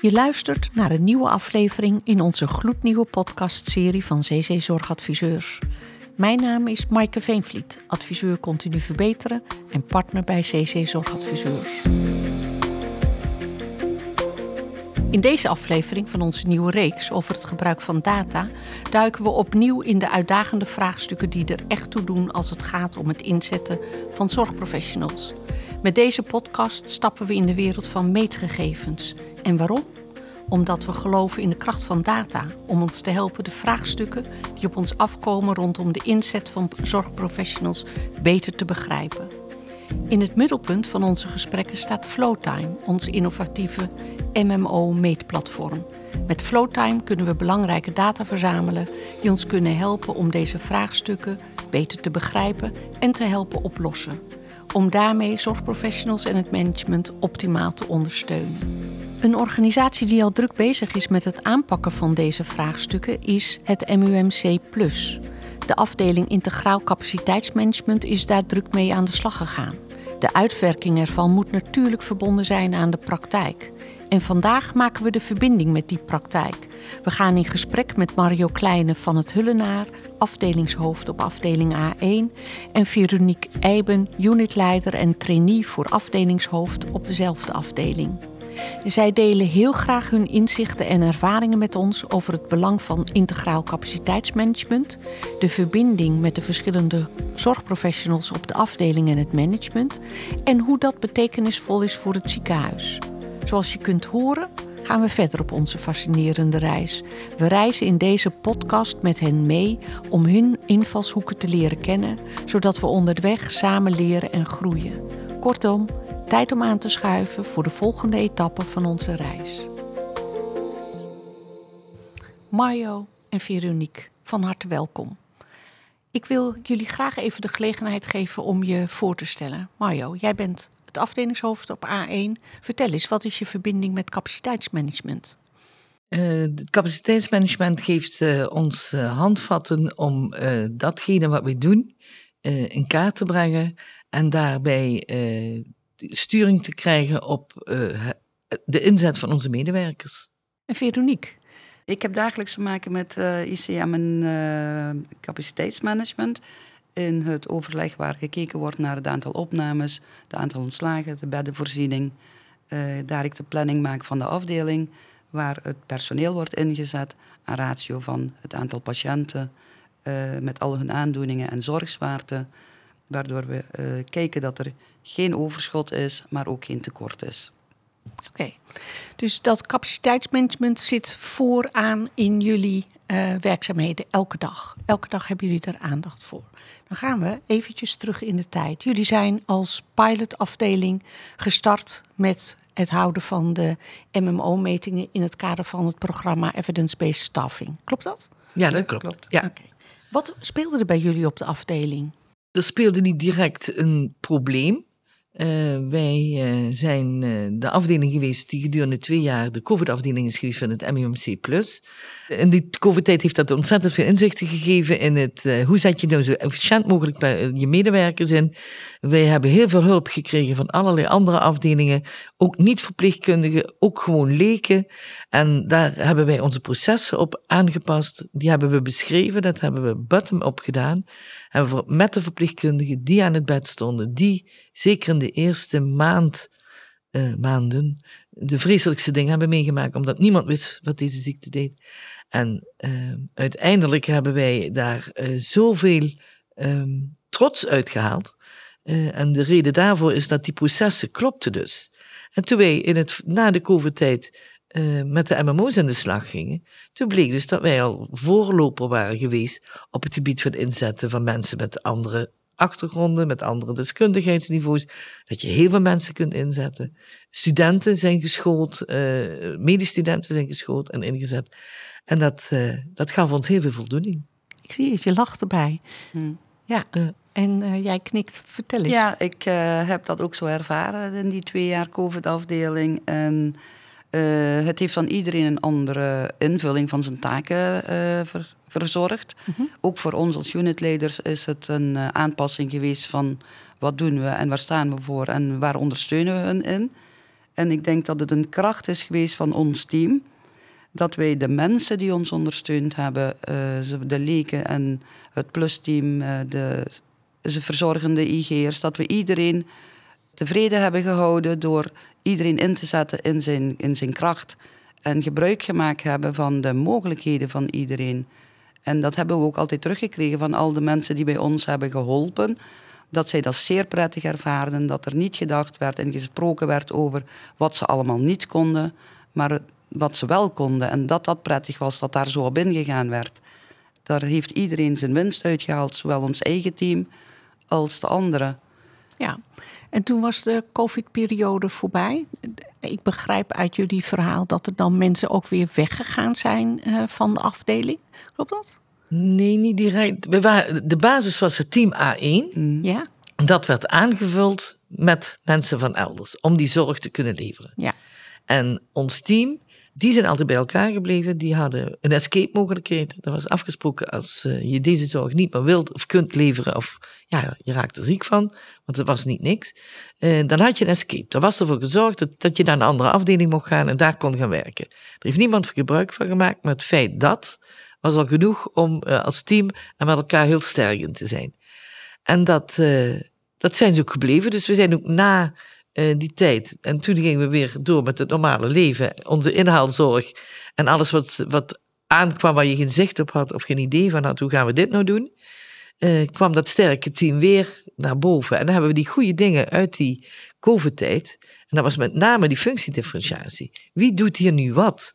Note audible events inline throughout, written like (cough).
Je luistert naar een nieuwe aflevering in onze gloednieuwe podcastserie van CC Zorgadviseurs. Mijn naam is Maaike Veenvliet, adviseur continu verbeteren en partner bij CC Zorgadviseurs. In deze aflevering van onze nieuwe reeks over het gebruik van data duiken we opnieuw in de uitdagende vraagstukken die er echt toe doen als het gaat om het inzetten van zorgprofessionals. Met deze podcast stappen we in de wereld van meetgegevens. En waarom? Omdat we geloven in de kracht van data om ons te helpen de vraagstukken die op ons afkomen rondom de inzet van zorgprofessionals beter te begrijpen. In het middelpunt van onze gesprekken staat Flowtime, ons innovatieve MMO-meetplatform. Met Flowtime kunnen we belangrijke data verzamelen die ons kunnen helpen om deze vraagstukken beter te begrijpen en te helpen oplossen. Om daarmee zorgprofessionals en het management optimaal te ondersteunen. Een organisatie die al druk bezig is met het aanpakken van deze vraagstukken is het MUMC. De afdeling Integraal Capaciteitsmanagement is daar druk mee aan de slag gegaan. De uitwerking ervan moet natuurlijk verbonden zijn aan de praktijk. En vandaag maken we de verbinding met die praktijk. We gaan in gesprek met Mario Kleine van het Hullenaar, afdelingshoofd op afdeling A1, en Veronique Eiben, unitleider en trainee voor afdelingshoofd op dezelfde afdeling. Zij delen heel graag hun inzichten en ervaringen met ons over het belang van integraal capaciteitsmanagement, de verbinding met de verschillende zorgprofessionals op de afdeling en het management en hoe dat betekenisvol is voor het ziekenhuis. Zoals je kunt horen, gaan we verder op onze fascinerende reis. We reizen in deze podcast met hen mee om hun invalshoeken te leren kennen, zodat we onderweg samen leren en groeien. Kortom, tijd om aan te schuiven voor de volgende etappe van onze reis. Mario en Veronique, van harte welkom. Ik wil jullie graag even de gelegenheid geven om je voor te stellen. Mario, jij bent het afdelingshoofd op A1. Vertel eens, wat is je verbinding met capaciteitsmanagement? Uh, het capaciteitsmanagement geeft uh, ons uh, handvatten om datgene wat we doen in kaart te brengen en daarbij sturing te krijgen op de inzet van onze medewerkers. En Veronique? Ik heb dagelijks te maken met ICM en capaciteitsmanagement in het overleg waar gekeken wordt naar het aantal opnames, het aantal ontslagen, de beddenvoorziening. Uh, daar ik de planning maak van de afdeling, waar het personeel wordt ingezet, een ratio van het aantal patiënten uh, met al hun aandoeningen en zorgzwaarte, waardoor we uh, kijken dat er geen overschot is, maar ook geen tekort is. Oké, okay. dus dat capaciteitsmanagement zit vooraan in jullie uh, werkzaamheden elke dag. Elke dag hebben jullie er aandacht voor. Dan gaan we eventjes terug in de tijd. Jullie zijn als pilotafdeling gestart met het houden van de MMO-metingen in het kader van het programma Evidence-Based Staffing. Klopt dat? Ja, dat klopt. klopt. Ja. Okay. Wat speelde er bij jullie op de afdeling? Er speelde niet direct een probleem. Uh, wij uh, zijn uh, de afdeling geweest die gedurende twee jaar de COVID-afdeling is geweest van het MUMC+. In die COVID-tijd heeft dat ontzettend veel inzichten gegeven in het hoe zet je nou zo efficiënt mogelijk bij je medewerkers in. Wij hebben heel veel hulp gekregen van allerlei andere afdelingen, ook niet-verpleegkundigen, ook gewoon leken. En daar hebben wij onze processen op aangepast. Die hebben we beschreven, dat hebben we bottom-up gedaan. En met de verpleegkundigen die aan het bed stonden, die zeker in de eerste maand, uh, maanden de vreselijkste dingen hebben meegemaakt, omdat niemand wist wat deze ziekte deed. En uh, uiteindelijk hebben wij daar uh, zoveel um, trots uitgehaald. en de reden daarvoor is dat die processen klopten dus. En toen wij in het, na de COVID-tijd uh, met de MMO's in de slag gingen, toen bleek dus dat wij al voorloper waren geweest op het gebied van het inzetten van mensen met andere achtergronden, met andere deskundigheidsniveaus, dat je heel veel mensen kunt inzetten. Studenten zijn geschoold, uh, medestudenten zijn geschoold en ingezet. En dat, uh, dat gaf ons heel veel voldoening. Ik zie het, je lacht erbij. Hmm. Ja, en jij knikt. Vertel eens. Ja, ik heb dat ook zo ervaren in die twee jaar COVID-afdeling. En uh, het heeft van iedereen een andere invulling van zijn taken uh, ver, verzorgd. Mm -hmm. Ook voor ons als unitleiders is het een uh, aanpassing geweest van wat doen we en waar staan we voor en waar ondersteunen we hen in. En ik denk dat het een kracht is geweest van ons team. Dat wij de mensen die ons ondersteund hebben, de leken en het plusteam, de, de verzorgende IG'ers, dat we iedereen tevreden hebben gehouden door iedereen in te zetten in zijn, in zijn kracht. En gebruik gemaakt hebben van de mogelijkheden van iedereen. En dat hebben we ook altijd teruggekregen van al de mensen die bij ons hebben geholpen. Dat zij dat zeer prettig ervaarden. Dat er niet gedacht werd en gesproken werd over wat ze allemaal niet konden. Maar wat ze wel konden. En dat dat prettig was, dat daar zo op ingegaan werd. Daar heeft iedereen zijn winst uitgehaald. Zowel ons eigen team als de anderen. Ja, en toen was de COVID-periode voorbij. Ik begrijp uit jullie verhaal dat er dan mensen ook weer weggegaan zijn uh, van de afdeling. Klopt dat? Nee, niet direct. De basis was het team A1. Mm. Ja. Dat werd aangevuld met mensen van elders om die zorg te kunnen leveren. Ja. En ons team die zijn altijd bij elkaar gebleven. Die hadden een escape-mogelijkheid. Dat was afgesproken als uh, je deze zorg niet meer wilt of kunt leveren, of ja, je raakt er ziek van, want het was niet niks. Uh, dan had je een escape. Daar was ervoor gezorgd dat, dat, je naar een andere afdeling mocht gaan en daar kon gaan werken. Er heeft niemand gebruik van gemaakt, maar het feit dat was al genoeg om uh, als team en met elkaar heel sterk in te zijn. En dat, dat zijn ze ook gebleven. Dus we zijn ook na uh, die tijd. En toen gingen we weer door met het normale leven. Onze inhaalzorg en alles wat, wat aankwam waar je geen zicht op had of geen idee van had, hoe gaan we dit nou doen? Uh, kwam dat sterke team weer naar boven. En dan hebben we die goede dingen uit die COVID-tijd. En dat was met name die functiedifferentiatie. Wie doet hier nu wat?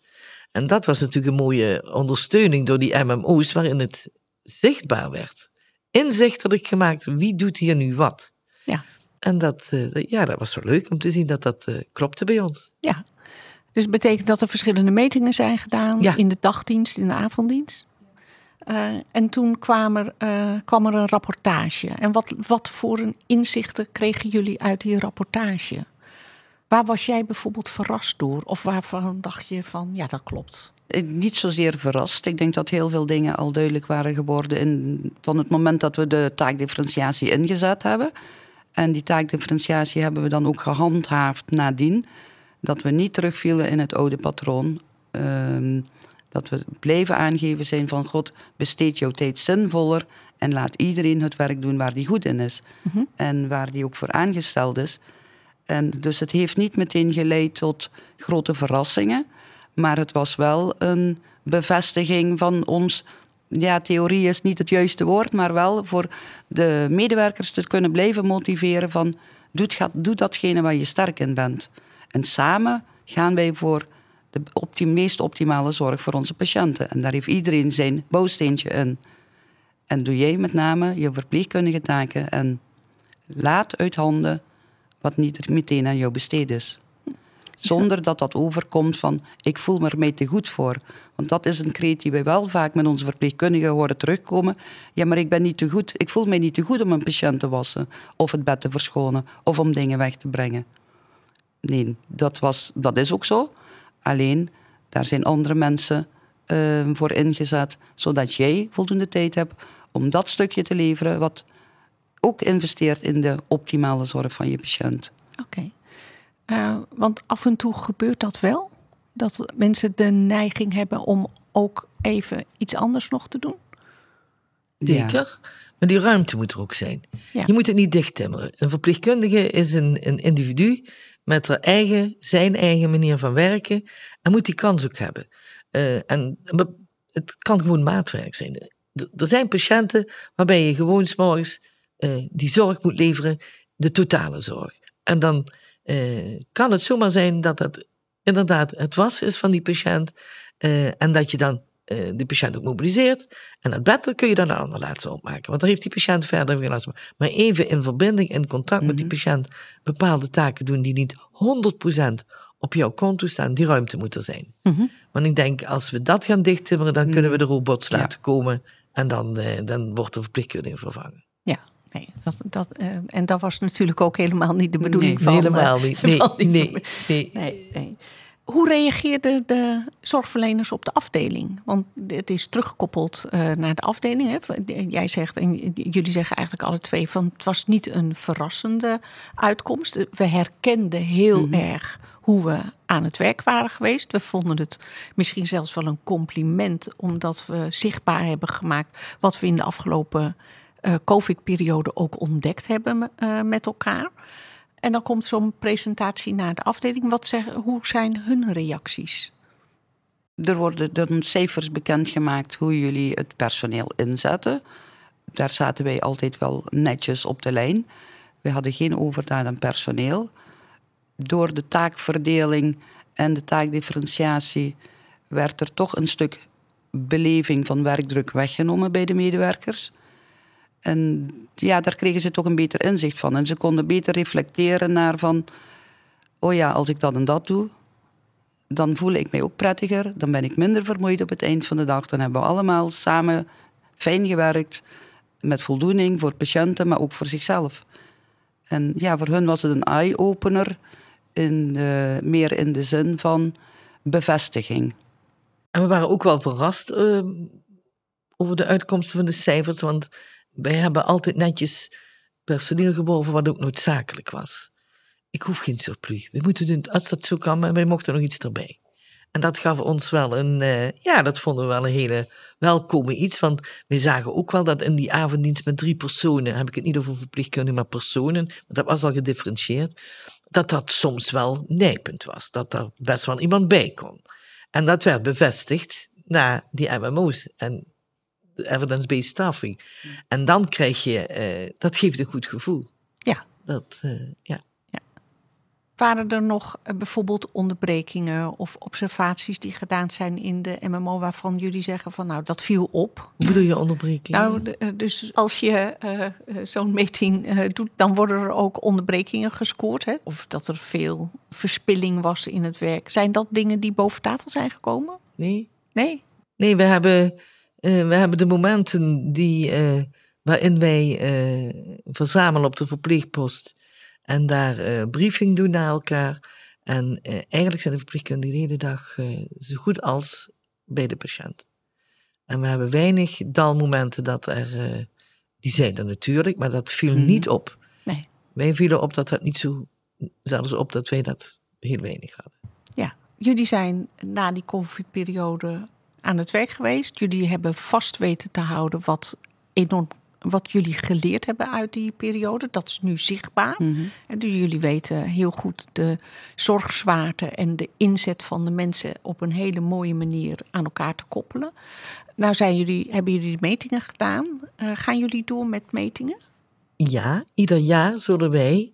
En dat was natuurlijk een mooie ondersteuning door die MMO's, waarin het zichtbaar werd. Inzichtelijk gemaakt, wie doet hier nu wat? Ja. En dat, uh, ja, dat was wel leuk om te zien dat dat uh, klopte bij ons. Ja, dus het betekent dat er verschillende metingen zijn gedaan ja. in de dagdienst, in de avonddienst. Uh, en toen kwam er, kwam er een rapportage. En wat, wat voor een inzichten kregen jullie uit die rapportage? Waar was jij bijvoorbeeld verrast door? Of waarvan dacht je van, ja, dat klopt? Niet zozeer verrast. Ik denk dat heel veel dingen al duidelijk waren geworden in, van het moment dat we de taakdifferentiatie ingezet hebben. En die taakdifferentiatie hebben we dan ook gehandhaafd nadien. Dat we niet terugvielen in het oude patroon. Um, dat we bleven aangeven zijn van God, besteed jouw tijd zinvoller en laat iedereen het werk doen waar die goed in is. Mm -hmm. En waar die ook voor aangesteld is. En dus het heeft niet meteen geleid tot grote verrassingen. Maar het was wel een bevestiging van ons ja, theorie is niet het juiste woord, maar wel voor de medewerkers te kunnen blijven motiveren van doe, doe datgene waar je sterk in bent. En samen gaan wij voor de meest optimale zorg voor onze patiënten. En daar heeft iedereen zijn bouwsteentje in. En doe jij met name je verpleegkundige taken en laat uit handen wat niet meteen aan jou besteed is. Zonder dat dat overkomt van ik voel me er mij te goed voor. Want dat is een kreet die wij wel vaak met onze verpleegkundigen horen terugkomen. Ja, maar ik ben niet te goed. Ik voel mij niet te goed om een patiënt te wassen. Of het bed te verschonen. Of om dingen weg te brengen. Nee, dat, was, dat is ook zo. Alleen, daar zijn andere mensen uh, voor ingezet. Zodat jij voldoende tijd hebt om dat stukje te leveren. Wat ook investeert in de optimale zorg van je patiënt. Oké. Uh, want af en toe gebeurt dat wel? Dat mensen de neiging hebben om ook even iets anders nog te doen? Zeker. Ja. Maar die ruimte moet er ook zijn. Ja. Je moet het niet dichttimmeren. Een verpleegkundige is een, een individu met haar eigen, zijn eigen manier van werken en moet die kans ook hebben. Uh, en het kan gewoon maatwerk zijn. Er zijn patiënten waarbij je gewoon s'morgens uh, die zorg moet leveren, de totale zorg. En dan uh, kan het zomaar zijn dat het inderdaad het was is van die patiënt. Uh, en dat je dan uh, die patiënt ook mobiliseert. En dat bed dat kun je dan een ander laten opmaken. Want dan heeft die patiënt verder geen last meer. Maar even in verbinding, in contact mm -hmm. met die patiënt, bepaalde taken doen die niet 100% op jouw konto staan, die ruimte moet er zijn. Mm -hmm. Want ik denk, als we dat gaan dichttimmeren, dan mm -hmm. kunnen we de robots ja. laten komen. En dan, dan wordt de verpleegkundige vervangen. Ja, Nee, dat, dat, uh, en dat was natuurlijk ook helemaal niet de bedoening nee, van... helemaal niet. (laughs) Nee, die, nee, nee. nee, nee. Hoe reageerden de zorgverleners op de afdeling? Want het is teruggekoppeld uh, naar de afdeling. Hè? Jij zegt, en jullie zeggen eigenlijk alle twee, van het was niet een verrassende uitkomst. We herkenden heel mm -hmm. erg hoe we aan het werk waren geweest. We vonden het misschien zelfs wel een compliment, omdat we zichtbaar hebben gemaakt wat we in de afgelopen COVID-periode ook ontdekt hebben uh, met elkaar. En dan komt zo'n presentatie naar de afdeling. Wat zeggen, hoe zijn hun reacties? Er worden dan cijfers bekendgemaakt hoe jullie het personeel inzetten. Daar zaten wij altijd wel netjes op de lijn. We hadden geen overdaad aan personeel. Door de taakverdeling en de taakdifferentiatie werd er toch een stuk beleving van werkdruk weggenomen bij de medewerkers. En ja, daar kregen ze toch een beter inzicht van. En ze konden beter reflecteren naar van... Oh ja, als ik dat en dat doe, dan voel ik mij ook prettiger. Dan ben ik minder vermoeid op het eind van de dag. Dan hebben we allemaal samen fijn gewerkt. Met voldoening voor patiënten, maar ook voor zichzelf. En ja, voor hun was het een eye-opener. In, uh, meer in de zin van bevestiging. En we waren ook wel verrast uh, over de uitkomsten van de cijfers. Want wij hebben altijd netjes personeel geworven wat ook noodzakelijk was. Ik hoef geen surplus. We moeten doen, als dat zo kan, maar wij mochten nog iets erbij. En dat gaf ons wel een, uh, ja, dat vonden we wel een hele welkome iets. Want we zagen ook wel dat in die avonddienst met drie personen, heb ik het niet over verpleegkundigen, maar personen, want dat was al gedifferentieerd, dat dat soms wel nijpend was. Dat er best wel iemand bij kon. En dat werd bevestigd na die MMO's. En evidence-based staffing. En dan krijg je, uh, dat geeft een goed gevoel. Ja. Dat, uh, ja. ja. Waren er nog uh, bijvoorbeeld onderbrekingen of observaties die gedaan zijn in de MMO waarvan jullie zeggen van nou dat viel op? Hoe bedoel je onderbrekingen? Nou, dus als je zo'n meting doet, dan worden er ook onderbrekingen gescoord. Hè? Of dat er veel verspilling was in het werk. Zijn dat dingen die boven tafel zijn gekomen? Nee. Nee? Nee, we hebben uh, we hebben de momenten die, uh, waarin wij uh, verzamelen op de verpleegpost en daar briefing doen naar elkaar. En eigenlijk zijn de verpleegkundigen de hele dag zo goed als bij de patiënt. En we hebben weinig dalmomenten dat er, die zijn er natuurlijk, maar dat viel mm. niet op. Nee. Wij vielen op dat dat niet zo, zelfs op dat wij dat heel weinig hadden. Ja, jullie zijn na die COVID-periode aan het werk geweest. Jullie hebben vast weten te houden wat enorm wat jullie geleerd hebben uit die periode. Dat is nu zichtbaar. Mm En dus jullie weten heel goed de zorgzwaarte en de inzet van de mensen op een hele mooie manier aan elkaar te koppelen. Nou zijn jullie, hebben jullie metingen gedaan. Uh, gaan jullie door met metingen? Ja, ieder jaar zullen wij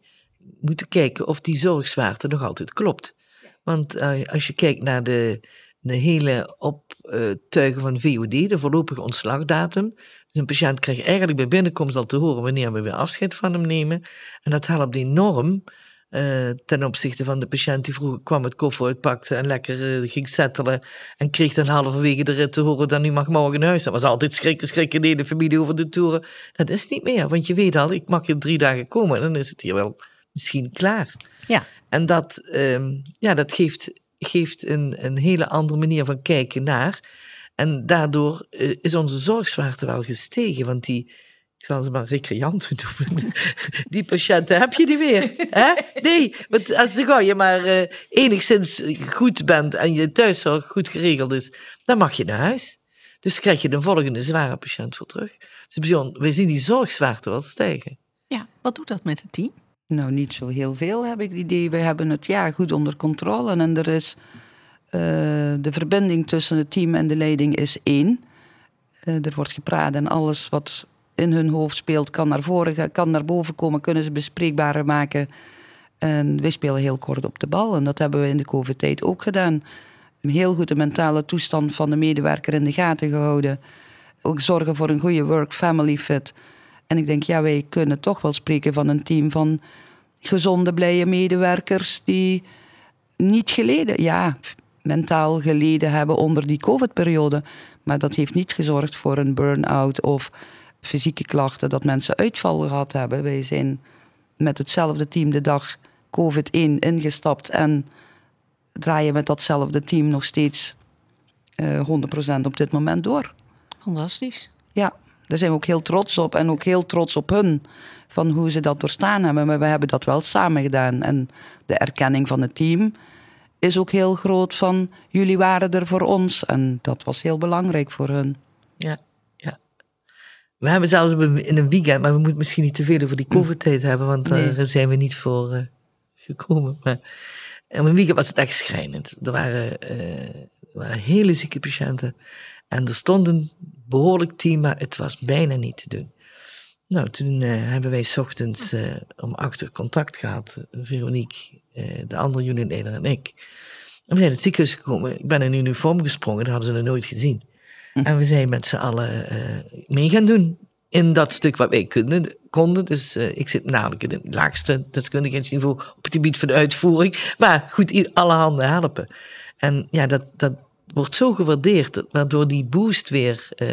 moeten kijken of die zorgzwaarte nog altijd klopt. Want uh, als je kijkt naar de de hele optuigen van VOD, de voorlopige ontslagdatum. Dus een patiënt krijgt eigenlijk bij binnenkomst al te horen wanneer we weer afscheid van hem nemen. En dat helpt enorm uh, ten opzichte van de patiënt die vroeger kwam het koffer uitpakte en lekker uh, ging settelen. En kreeg dan halverwege de rit te horen dat nu mag morgen naar huis. Dat was altijd schrikken, schrikken, de hele familie over de toeren. Dat is niet meer, want je weet al, ik mag hier drie dagen komen en dan is het hier wel misschien klaar. Ja. En dat, um, ja, dat geeft geeft een, een hele andere manier van kijken naar. En daardoor uh, is onze zorgzwaarte wel gestegen, want die, ik zal ze maar recreanten (laughs) noemen, die patiënten heb je die weer. Hè? Nee, want als je maar uh, enigszins goed bent en je thuiszorg goed geregeld is, dan mag je naar huis. Dus krijg je de volgende zware patiënt voor terug. Dus we zien die zorgzwaarte wel stijgen. Ja, wat doet dat met het team? Nou, niet zo heel veel heb ik het idee. We hebben het ja, goed onder controle. En er is uh, de verbinding tussen het team en de leiding is één. Uh, er wordt gepraat en alles wat in hun hoofd speelt kan naar voren, kan naar boven komen, kunnen ze bespreekbaar maken. En wij spelen heel kort op de bal. En dat hebben we in de COVID-tijd ook gedaan. Heel goede mentale toestand van de medewerker in de gaten gehouden. Ook zorgen voor een goede work-family fit. En ik denk, ja, wij kunnen toch wel spreken van een team van gezonde, blije medewerkers die niet geleden, ja, mentaal geleden hebben onder die COVID-periode. Maar dat heeft niet gezorgd voor een burn-out of fysieke klachten, dat mensen uitval gehad hebben. Wij zijn met hetzelfde team de dag COVID-1 ingestapt en draaien met datzelfde team nog steeds uh, 100% op dit moment door. Fantastisch. Ja, daar zijn we ook heel trots op. En ook heel trots op hun. Van hoe ze dat doorstaan hebben. Maar we hebben dat wel samen gedaan. En de erkenning van het team is ook heel groot van jullie waren er voor ons. En dat was heel belangrijk voor hun. Ja, ja. We hebben zelfs in een weekend, maar we moeten misschien niet te veel over die mm. COVID-tijd hebben, want daar zijn we niet voor uh, gekomen. Maar in een weekend was het echt schrijnend. Er waren, uh, er waren hele zieke patiënten en er stond een behoorlijk team, maar het was bijna niet te doen. Nou, toen uh, hebben wij s ochtends om acht uur contact gehad, Veronique eh, de andere unitleider en ik. En we zijn het ziekenhuis gekomen. Ik ben in uniform gesprongen, dat hadden ze nog nooit gezien. Hm. En we zijn met z'n allen mee gaan doen. In dat stuk wat wij konden. konden. Dus ik zit namelijk in het laagste deskundigheidsniveau op het gebied van de uitvoering. Maar goed, alle handen helpen. En ja, dat, dat wordt zo gewaardeerd, waardoor die boost weer, uh,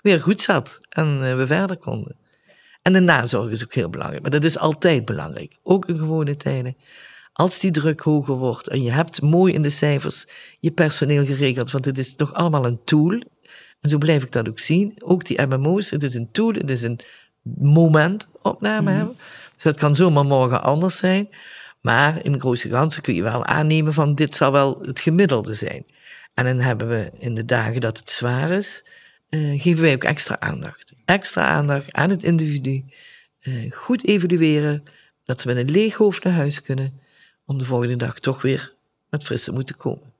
weer goed zat. En we verder konden. En de nazorg is ook heel belangrijk. Maar dat is altijd belangrijk. Ook in gewone tijden als die druk hoger wordt en je hebt mooi in de cijfers je personeel geregeld, want het is toch allemaal een tool. En zo blijf ik dat ook zien. Ook die MMO's, het is een tool, het is een momentopname. Mm -hmm. Dus dat kan zomaar morgen anders zijn. Maar in de grootste ganse kun je wel aannemen van dit zal wel het gemiddelde zijn. En dan hebben we in de dagen dat het zwaar is, uh, geven wij ook extra aandacht. Extra aandacht aan het individu. Uh, goed evalueren, dat ze met een leeg hoofd naar huis kunnen om de volgende dag toch weer met frisse moeten komen.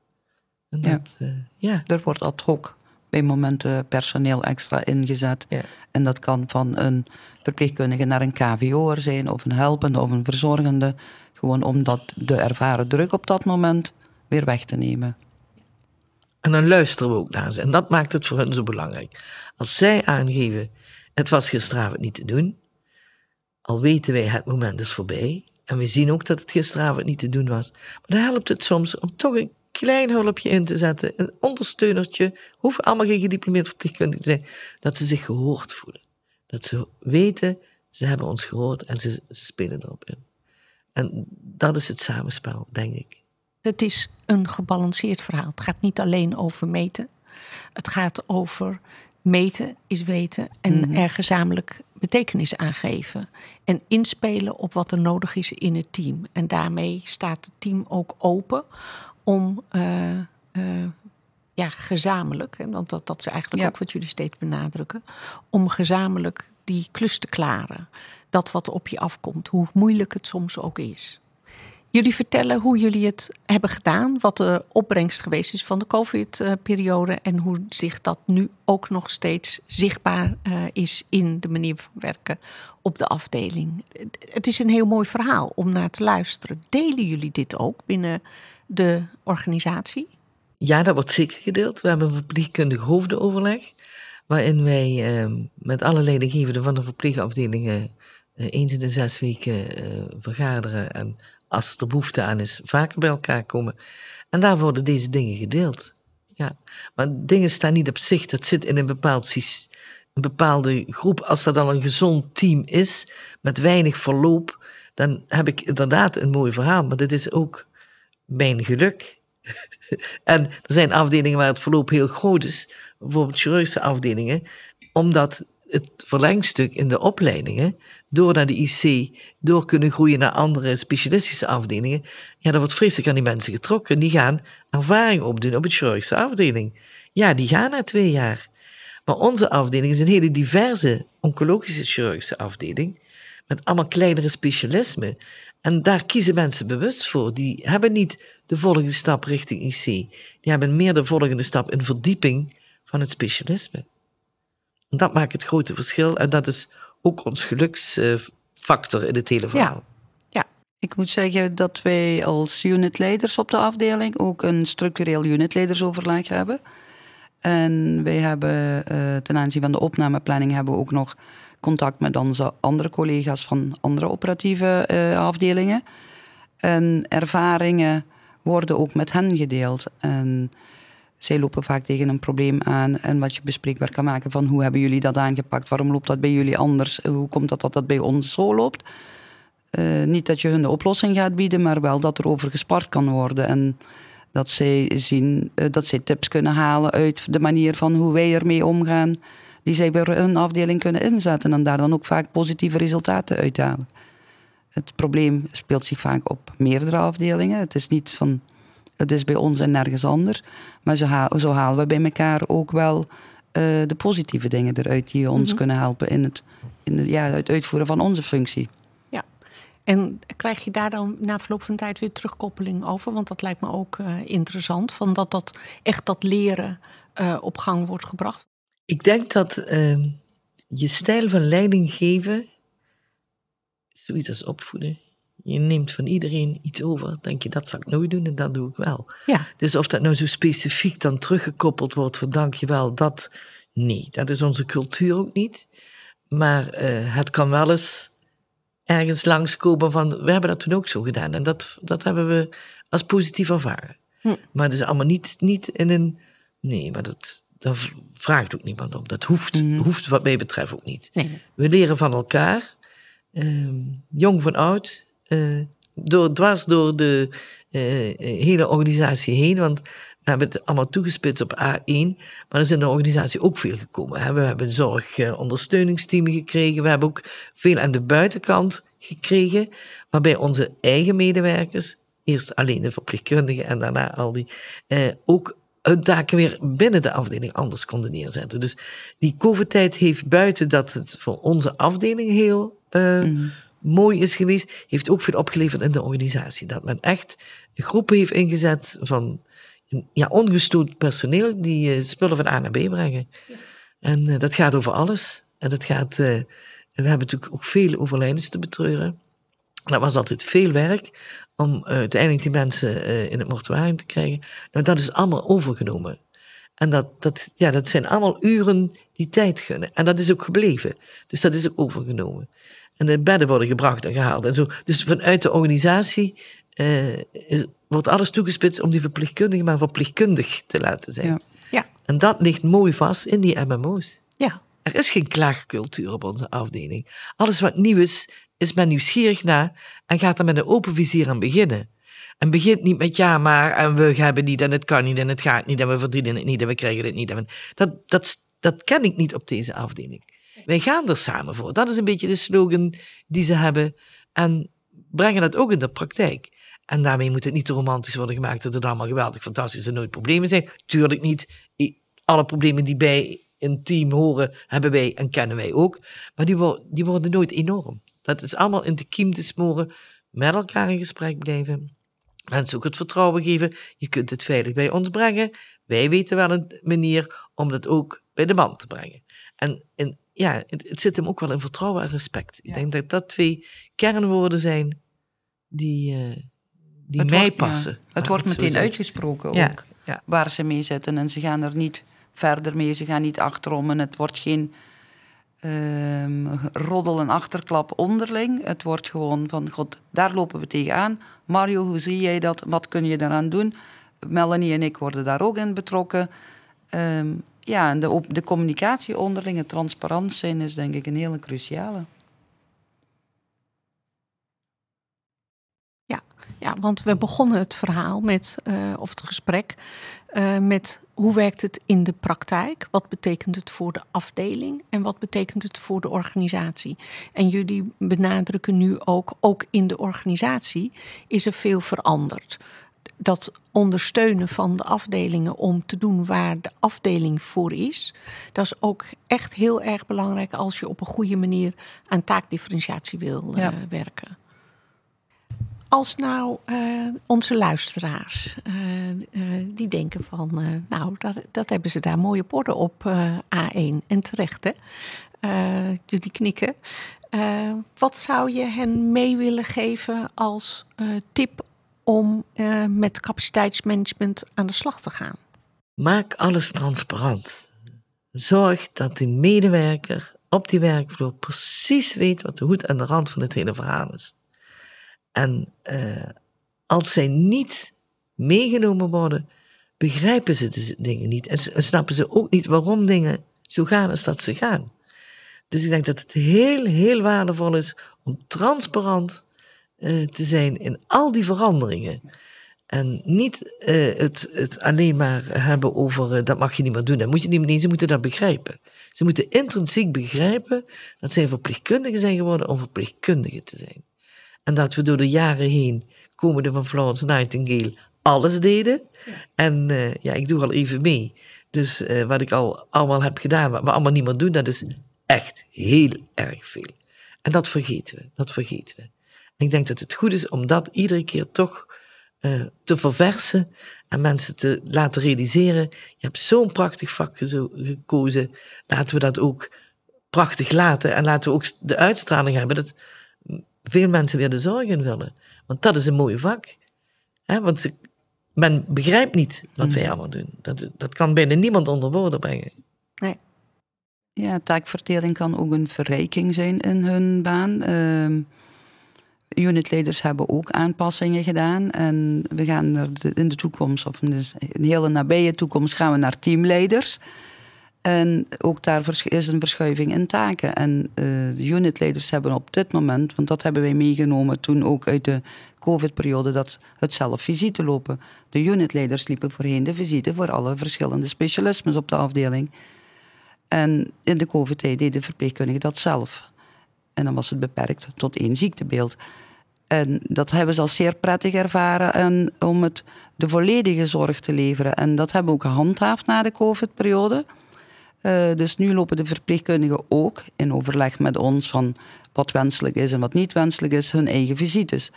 En dat, ja. Uh, ja. Er wordt ad hoc bij momenten personeel extra ingezet. Ja. En dat kan van een verpleegkundige naar een KVO'er zijn, of een helpende of een verzorgende. Gewoon om dat, de ervaren druk op dat moment weer weg te nemen. En dan luisteren we ook naar ze. En dat maakt het voor hen zo belangrijk. Als zij aangeven, het was gisteravond niet te doen, al weten wij het moment is voorbij, en we zien ook dat het gisteravond niet te doen was. Maar dan helpt het soms om toch een klein hulpje in te zetten. Een ondersteunertje. Hoeven allemaal geen gediplomeerd verpleegkundige te zijn. Dat ze zich gehoord voelen. Dat ze weten, ze hebben ons gehoord en ze, ze spelen erop in. En dat is het samenspel, denk ik. Het is een gebalanceerd verhaal. Het gaat niet alleen over meten. Het gaat over meten is weten en mhm. er gezamenlijk betekenis aangeven. En inspelen op wat er nodig is in het team. En daarmee staat het team ook open om uh, uh, ja, gezamenlijk, want dat, dat is eigenlijk ook wat jullie steeds benadrukken, om gezamenlijk die klus te klaren. Dat wat op je afkomt, hoe moeilijk het soms ook is. Jullie vertellen hoe jullie het hebben gedaan, wat de opbrengst geweest is van de COVID-periode en hoe zich dat nu ook nog steeds zichtbaar eh, is in de manier van werken op de afdeling. Het is een heel mooi verhaal om naar te luisteren. Delen jullie dit ook binnen de organisatie? Ja, dat wordt zeker gedeeld. We hebben een verpleegkundig hoofdenoverleg, waarin wij uh, met alle leidinggevenden van de verpleegafdelingen uh, eens in de zes weken vergaderen en als er behoefte aan is, vaker bij elkaar komen. En daar worden deze dingen gedeeld. Ja. Maar dingen staan niet op zich, dat zit in een, bepaald, een bepaalde groep. Als dat dan een gezond team is, met weinig verloop, dan heb ik inderdaad een mooi verhaal. Maar dit is ook mijn geluk. (laughs) en er zijn afdelingen waar het verloop heel groot is, bijvoorbeeld chirurgische afdelingen, omdat het verlengstuk in de opleidingen, door naar de IC, door kunnen groeien naar andere specialistische afdelingen, ja, dat wordt vreselijk aan die mensen getrokken. Die gaan ervaring opdoen op het chirurgische afdeling. Ja, die gaan na twee jaar. Maar onze afdeling is een hele diverse oncologische chirurgische afdeling, met allemaal kleinere specialismen. En daar kiezen mensen bewust voor. Die hebben niet de volgende stap richting IC. Die hebben meer de volgende stap in verdieping van het specialisme. Dat maakt het grote verschil en dat is ook ons geluksfactor in het hele verhaal. Ja. Ik moet zeggen dat wij als unitleiders op de afdeling ook een structureel unitleidersoverleg hebben. En wij hebben uh, ten aanzien van de opnameplanning hebben we ook nog contact met onze andere collega's van andere operatieve uh, afdelingen. En ervaringen worden ook met hen gedeeld. En zij lopen vaak tegen een probleem aan en wat je bespreekbaar kan maken van hoe hebben jullie dat aangepakt, waarom loopt dat bij jullie anders, hoe komt dat dat dat bij ons zo loopt. Uh, niet dat je hun de oplossing gaat bieden, maar wel dat er over gespart kan worden. En Dat zij zien eh, dat zij tips kunnen halen uit de manier van hoe wij ermee omgaan. Die zij bij hun afdeling kunnen inzetten en daar dan ook vaak positieve resultaten uithalen. Het probleem speelt zich vaak op meerdere afdelingen. Het is niet van, het is bij ons en nergens anders. Maar zo, zo halen we bij elkaar ook wel eh, de positieve dingen eruit die ons Mhm. kunnen helpen in het, in het, ja, het uitvoeren van onze functie. Ja. En krijg je daar dan na verloop van tijd weer terugkoppeling over? Want dat lijkt me ook eh, interessant. Van dat, dat echt dat leren eh, op gang wordt gebracht. Ik denk dat ehm, je stijl van leiding geven, zoiets als opvoeden. Je neemt van iedereen iets over. Denk je, dat zal ik nooit doen en dat doe ik wel. Ja. Dus of dat nou zo specifiek dan teruggekoppeld wordt van dank je wel, dat... Nee, dat is onze cultuur ook niet. Maar eh, het kan wel eens ergens langskomen van... We hebben dat toen ook zo gedaan. En dat, dat hebben we als positief ervaren. Hm. Maar is allemaal niet, niet in een... Nee, maar dat, daar vraagt ook niemand om. Dat hoeft, Mhm. hoeft wat mij betreft ook niet. Nee, nee. We leren van elkaar, ehm, jong van oud, eh, door, dwars door de eh, hele organisatie heen. Want we hebben het allemaal toegespitst op A1, maar er is in de organisatie ook veel gekomen. hè. We hebben een zorgondersteuningsteam gekregen, we hebben ook veel aan de buitenkant gekregen, waarbij onze eigen medewerkers, eerst alleen de verpleegkundigen en daarna al die, eh, ook hun taken weer binnen de afdeling anders konden neerzetten. Dus die COVID-tijd heeft buiten dat het voor onze afdeling heel Mhm. Mooi is geweest, heeft ook veel opgeleverd in de organisatie. Dat men echt groepen heeft ingezet van ja, ongestoord personeel die eh, spullen van A naar B brengen. En eh, dat gaat over alles. En dat gaat, eh, we hebben natuurlijk ook veel overlijdens te betreuren. Dat was altijd veel werk om uiteindelijk die mensen in het mortuarium te krijgen. Nou, dat is allemaal overgenomen. En dat, dat, ja, dat zijn allemaal uren die tijd gunnen. En dat is ook gebleven. Dus dat is ook overgenomen. En de bedden worden gebracht en gehaald en zo. Dus vanuit de organisatie eh, is, wordt alles toegespitst om die verpleegkundigen maar verpleegkundig te laten zijn. Ja. Ja. En dat ligt mooi vast in die MMO's. Ja. Er is geen klaagcultuur op onze afdeling. Alles wat nieuw is, is men nieuwsgierig naar en gaat er met een open vizier aan beginnen. En begint niet met ja, maar en we hebben niet en het kan niet en het gaat niet en we verdienen het niet en we krijgen het niet. En we- dat, dat, dat ken ik niet op deze afdeling. Wij gaan er samen voor. Dat is een beetje de slogan die ze hebben en brengen dat ook in de praktijk. En daarmee moet het niet te romantisch worden gemaakt dat het allemaal geweldig, fantastisch en nooit problemen zijn. Tuurlijk niet. Alle problemen die bij een team horen, hebben wij en kennen wij ook. Maar die, wo- die worden nooit enorm. Dat is allemaal in de kiem te smoren, met elkaar in gesprek blijven. Mensen ook het vertrouwen geven. Je kunt het veilig bij ons brengen. Wij weten wel een manier om dat ook bij de man te brengen. En, en ja, het, het zit hem ook wel in vertrouwen en respect. Ik denk dat dat twee kernwoorden zijn die, eh, die Het mij wordt- ja, passen. het wordt meteen uitgesproken ook. ja. Waar ze mee zitten. En ze gaan er niet verder mee. Ze gaan niet achterom. En het wordt geen ehm, roddel en achterklap onderling. Het wordt gewoon van, god, daar lopen we tegenaan. Mario, hoe zie jij dat? Wat kun je daaraan doen? Melanie en ik worden daar ook in betrokken. Ehm, ja, en de, op- de communicatie onderling, transparant zijn, is denk ik een hele cruciale. Ja, want we begonnen het verhaal met, eh, of het gesprek, eh, met hoe werkt het in de praktijk? Wat betekent het voor de afdeling en wat betekent het voor de organisatie? En jullie benadrukken nu ook, ook in de organisatie is er veel veranderd. Dat ondersteunen van de afdelingen om te doen waar de afdeling voor is, dat is ook echt heel erg belangrijk als je op een goede manier aan taakdifferentiatie wil eh, werken. Als nou eh, onze luisteraars, eh, die denken van, nou, dat, dat hebben ze daar mooie borden op eh, A1 en terecht, hè? Jullie knikken. Wat zou je hen mee willen geven als tip om eh, met capaciteitsmanagement aan de slag te gaan? Maak alles transparant. Zorg dat de medewerker op die werkvloer precies weet wat de hoed en de rand van het hele verhaal is. En eh, als zij niet meegenomen worden, begrijpen ze de dingen niet. En snappen ze ook niet waarom dingen zo gaan als dat ze gaan. Dus ik denk dat het heel, heel waardevol is om transparant te zijn in al die veranderingen. En niet eh, het, het alleen maar hebben over dat mag je niet meer doen. Dat moet je niet meer, nee, ze moeten dat begrijpen. Ze moeten intrinsiek begrijpen dat zij verpleegkundigen zijn geworden om verpleegkundigen te zijn. En dat we door de jaren heen, komende van Florence Nightingale, alles deden. En uh, ja, ik doe al even mee. Dus wat ik al allemaal heb gedaan, wat we allemaal niet meer doen, dat is echt heel erg veel. En dat vergeten we, dat vergeten we. En ik denk dat het goed is om dat iedere keer toch uh, te verversen en mensen te laten realiseren. Je hebt zo'n prachtig vak gekozen, laten we dat ook prachtig laten. En laten we ook de uitstraling hebben dat veel mensen weer de zorg in willen. Want dat is een mooi vak. He, want ze, men begrijpt niet wat wij mm. allemaal doen. Dat, dat kan bijna niemand onder woorden brengen. Nee. Ja, taakverdeling kan ook een verrijking zijn in hun baan. Uh, unitleiders hebben ook aanpassingen gedaan. En we gaan er in de toekomst, of in een hele nabije toekomst, gaan we naar teamleiders. En ook daar is een verschuiving in taken. En uh, de unitleiders hebben op dit moment, want dat hebben wij meegenomen toen ook uit de COVID-periode, dat het zelf visite lopen. De unitleiders liepen voorheen de visite voor alle verschillende specialismes op de afdeling. En in de COVID-tijd deden verpleegkundigen dat zelf. En dan was het beperkt tot één ziektebeeld. En dat hebben ze als zeer prettig ervaren en om het, de volledige zorg te leveren. En dat hebben we ook gehandhaafd na de COVID-periode. Uh, dus nu lopen de verpleegkundigen ook in overleg met ons van wat wenselijk is en wat niet wenselijk is, hun eigen visites.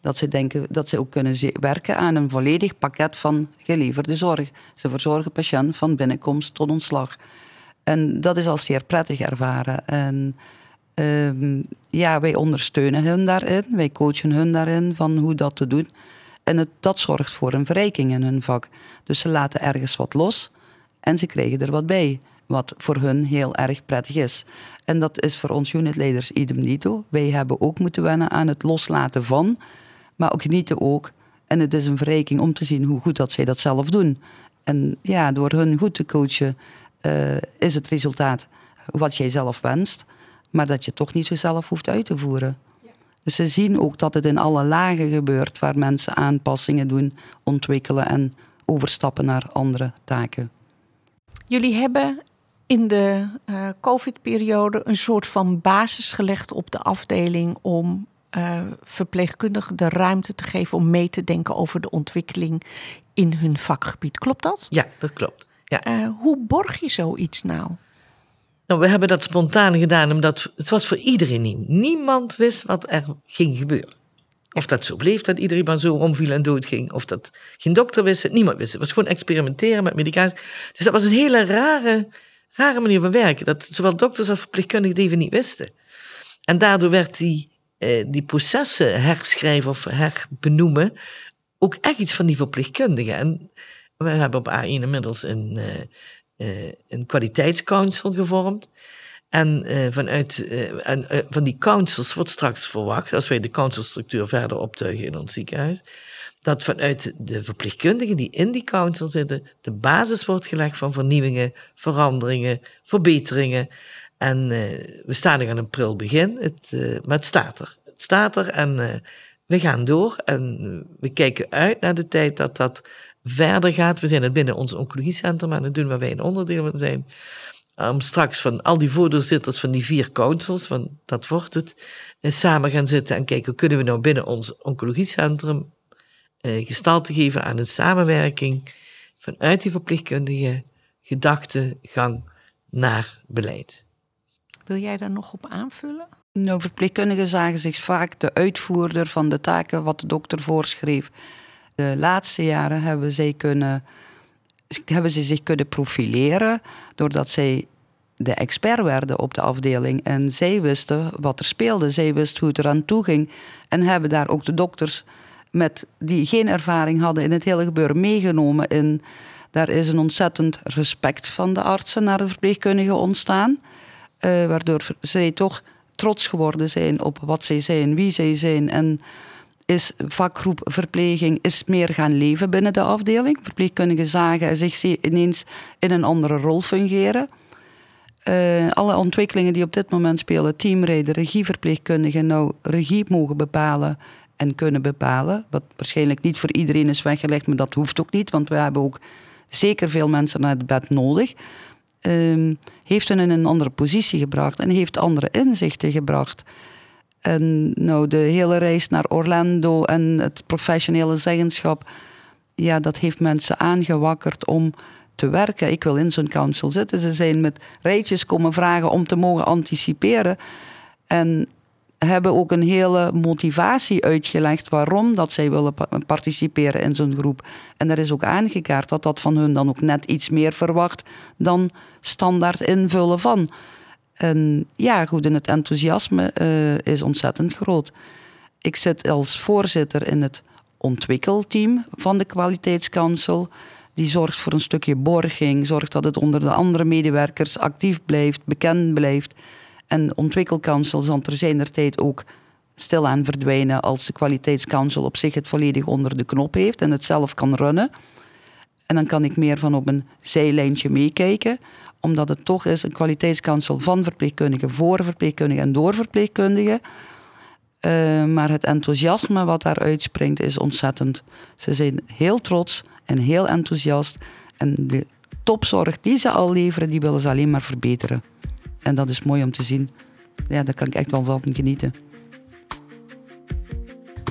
Dat ze denken dat ze ook kunnen werken aan een volledig pakket van geleverde zorg. Ze verzorgen patiënt van binnenkomst tot ontslag. En dat is al zeer prettig ervaren. En uh, ja, wij ondersteunen hun daarin. Wij coachen hun daarin van hoe dat te doen. En het, dat zorgt voor een verrijking in hun vak. Dus ze laten ergens wat los en ze krijgen er wat bij. Wat voor hun heel erg prettig is. En dat is voor ons unitleiders idem dito. Wij hebben ook moeten wennen aan het loslaten van, maar ook genieten ook. En het is een verrijking om te zien hoe goed dat zij dat zelf doen. En ja, door hun goed te coachen uh, is het resultaat wat jij zelf wenst, maar dat je toch niet zo zelf hoeft uit te voeren. Dus ze zien ook dat het in alle lagen gebeurt waar mensen aanpassingen doen, ontwikkelen en overstappen naar andere taken. Jullie hebben in de uh, COVID-periode een soort van basis gelegd op de afdeling om uh, verpleegkundigen de ruimte te geven om mee te denken over de ontwikkeling in hun vakgebied. Klopt dat? Ja, dat klopt. Ja. Uh, hoe borg je zoiets nou? Nou, we hebben dat spontaan gedaan omdat het was voor iedereen nieuw. Niemand wist wat er ging gebeuren. Of dat zo bleef, dat iedereen maar zo omviel en doodging. Of dat geen dokter wist het, niemand wist het. Was gewoon experimenteren met medicatie. Dus dat was een hele rare, rare manier van werken. Dat zowel dokters als verpleegkundigen het even niet wisten. En daardoor werd die, eh, die processen herschrijven of herbenoemen ook echt iets van die verpleegkundigen. En we hebben op A1 inmiddels een, uh, een kwaliteitscouncil gevormd. En uh, vanuit uh, en, van die councils wordt straks verwacht, als wij de councilstructuur verder optuigen in ons ziekenhuis, dat vanuit de verpleegkundigen die in die council zitten, de basis wordt gelegd van vernieuwingen, veranderingen, verbeteringen. En we staan nog aan een pril begin, het, maar het staat er. Het staat er en we gaan door en we kijken uit naar de tijd dat dat verder gaat. We zijn het binnen ons oncologiecentrum aan het doen, waar wij een onderdeel van zijn. Om straks van al die voorzitters van die vier councils, want dat wordt het, eh, samen gaan zitten en kijken, kunnen we nou binnen ons oncologiecentrum eh, gestalte geven aan een samenwerking vanuit die verpleegkundige gedachtegang naar beleid. Wil jij daar nog op aanvullen? Nou, verpleegkundigen zagen zich vaak de uitvoerder van de taken wat de dokter voorschreef. De laatste jaren hebben, zij kunnen, hebben ze zich kunnen profileren doordat zij de expert werden op de afdeling. En zij wisten wat er speelde, zij wisten hoe het eraan toe ging. En hebben daar ook de dokters met, die geen ervaring hadden in het hele gebeuren meegenomen. In, daar is een ontzettend respect van de artsen naar de verpleegkundigen ontstaan. Uh, waardoor zij toch trots geworden zijn op wat zij zijn, wie zij zijn. En is vakgroep verpleging is meer gaan leven binnen de afdeling. Verpleegkundigen zagen zich ineens in een andere rol fungeren. Uh, alle ontwikkelingen die op dit moment spelen, teamreden, regieverpleegkundigen, nou regie mogen bepalen en kunnen bepalen. Wat waarschijnlijk niet voor iedereen is weggelegd, maar dat hoeft ook niet, want we hebben ook zeker veel mensen naar het bed nodig. Um, heeft hen in een andere positie gebracht en heeft andere inzichten gebracht. En nou, de hele reis naar Orlando en het professionele zeggenschap, ja, dat heeft mensen aangewakkerd om te werken. Ik wil in zo'n council zitten. Ze zijn met rijtjes komen vragen om te mogen anticiperen. En hebben ook een hele motivatie uitgelegd waarom dat zij willen participeren in zo'n groep. En er is ook aangekaart dat dat van hun dan ook net iets meer verwacht dan standaard invullen van. En ja, goed, het enthousiasme uh, is ontzettend groot. Ik zit als voorzitter in het ontwikkelteam van de kwaliteitscouncil. Die zorgt voor een stukje borging, zorgt dat het onder de andere medewerkers actief blijft, bekend blijft. En ontwikkelcouncil zal er zijn er tijd ook stilaan verdwijnen als de kwaliteitscouncil op zich het volledig onder de knop heeft en het zelf kan runnen. En dan kan ik meer van op een zijlijntje meekijken, omdat het toch is een kwaliteitscouncil van verpleegkundigen, voor verpleegkundigen en door verpleegkundigen. Uh, maar het enthousiasme wat daar uitspringt is ontzettend. Ze zijn heel trots en heel enthousiast. En de topzorg die ze al leveren, die willen ze alleen maar verbeteren. En dat is mooi om te zien. Ja, daar kan ik echt wel van genieten.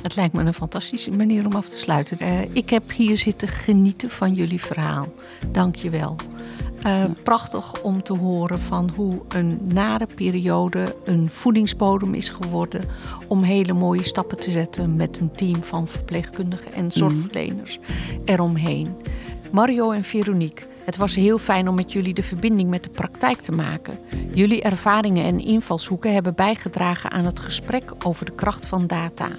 Het lijkt me een fantastische manier om af te sluiten. Uh, ik heb hier zitten genieten van jullie verhaal. Dank je wel. Uh, prachtig om te horen van hoe een nare periode een voedingsbodem is geworden om hele mooie stappen te zetten met een team van verpleegkundigen en mhm. zorgverleners eromheen. Mario en Veronique, het was heel fijn om met jullie de verbinding met de praktijk te maken. Jullie ervaringen en invalshoeken hebben bijgedragen aan het gesprek over de kracht van data.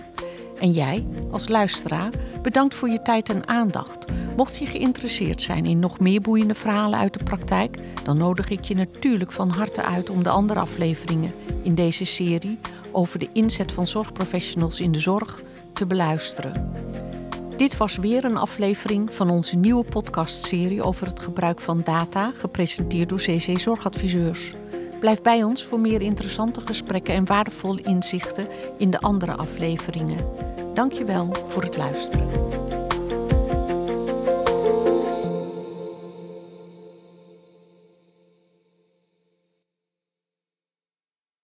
En jij, als luisteraar, bedankt voor je tijd en aandacht. Mocht je geïnteresseerd zijn in nog meer boeiende verhalen uit de praktijk, dan nodig ik je natuurlijk van harte uit om de andere afleveringen in deze serie over de inzet van zorgprofessionals in de zorg te beluisteren. Dit was weer een aflevering van onze nieuwe podcastserie over het gebruik van data, gepresenteerd door CC Zorgadviseurs. Blijf bij ons voor meer interessante gesprekken en waardevolle inzichten in de andere afleveringen. Dankjewel voor het luisteren.